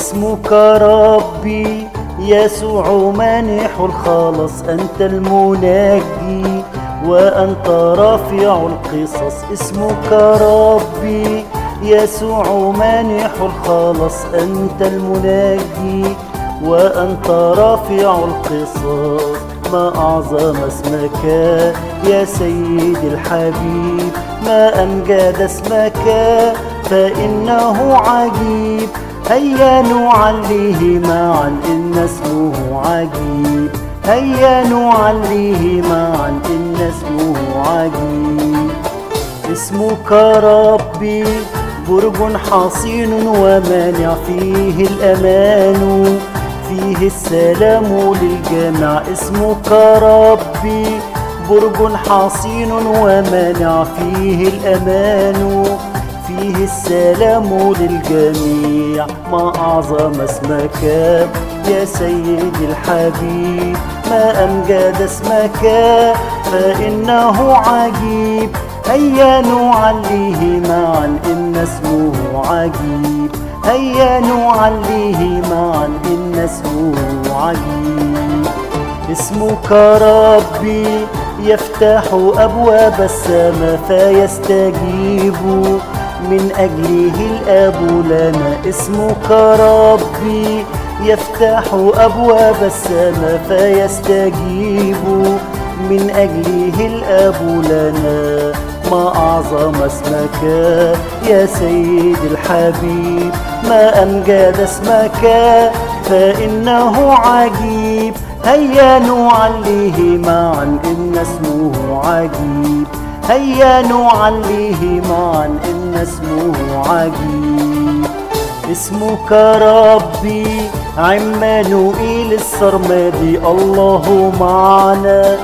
اسمك ربي يسوع مانح الخلاص أنت المنجي وأنت رافع القصص. اسمك ربي يسوع مانح الخلاص أنت المنجي وأنت رافع القصص. ما أعظم اسمك يا سيدي الحبيب ما أمجد اسمك فإنه عجيب. هيا نعليه معا إن اسمه عجيب. هيا نعليه معا إن اسمه عجيب. اسمك ربي برج حصين ومانع فيه الأمان. فيه السلام للجميع. اسمك ربي برج حصين ومانع فيه الأمان. فيه السلام للجميع. ما أعظم اسمك يا سيدي الحبيب. ما أمجد اسمك فإنه عجيب. هيا نعليه معا إن اسمه عجيب. هيا نعليه معا إن اسمه عجيب. اسمك ربي يفتح أبواب السماء فيستجيب. من أجله الآب لنا اسمك ربي. يفتح أبواب السماء فيستجيب. من أجله الآب لنا ما أعظم اسمك يا سيدي الحبيب. ما أمجد اسمك فإنه عجيب. هيا نعليه معا إن اسمه عجيب. هيا نعليه معا إن اسمه عجيب. اسمك ربي عمانوئيل السرمدي الله معنا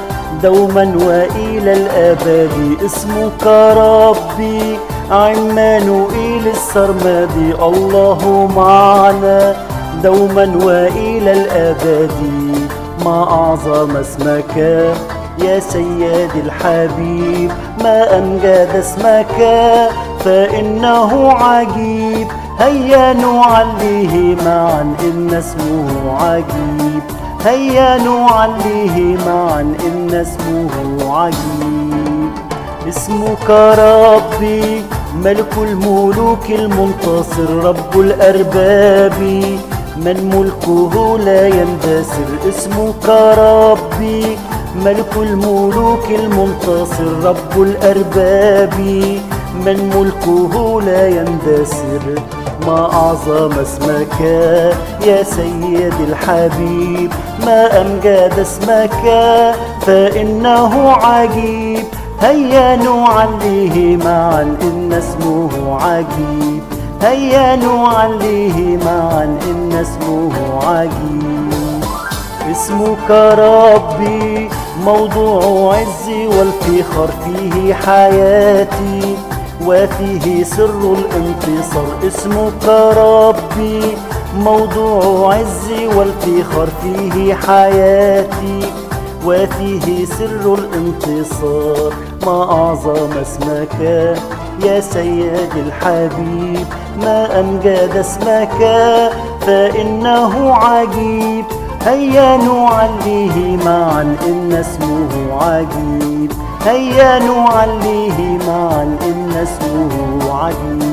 دوما وإلى الأبد. اسمك ربي عمانوئيل السرمدي الله معنا دوما وإلى الأبد. ما أعظم اسمك؟ يا سيدي الحبيب ما أمجد اسمك فإنه عجيب. هيا نعليه معا إن اسمه عجيب. هيا نعليه معا إن اسمه عجيب. اسمك ربي ملك الملوك المنتصر رب الأرباب. من ملكه لا يندثر اسمك ربي. ملك الملوك المنتصر رب الأرباب. من ملكه لا يندثر ما أعظم اسمك يا سيدي الحبيب. ما أمجد اسمك فإنه عجيب. هيا نعليه معا إن اسمه عجيب. هيا نعليه معا إن اسمه عجيب. اسمك ربي موضوع عزي والفخر فيه حياتي وفيه سر الانتصار اسمك ربي موضوع عزي والفخر فيه حياتي وفيه سر الانتصار. ما أعظم اسمك يا سيدي الحبيب ما أمجد اسمك فإنه عجيب. هيا نعليه معا إن اسمه عجيب. هيا نعليه معا إن اسمه عجيب.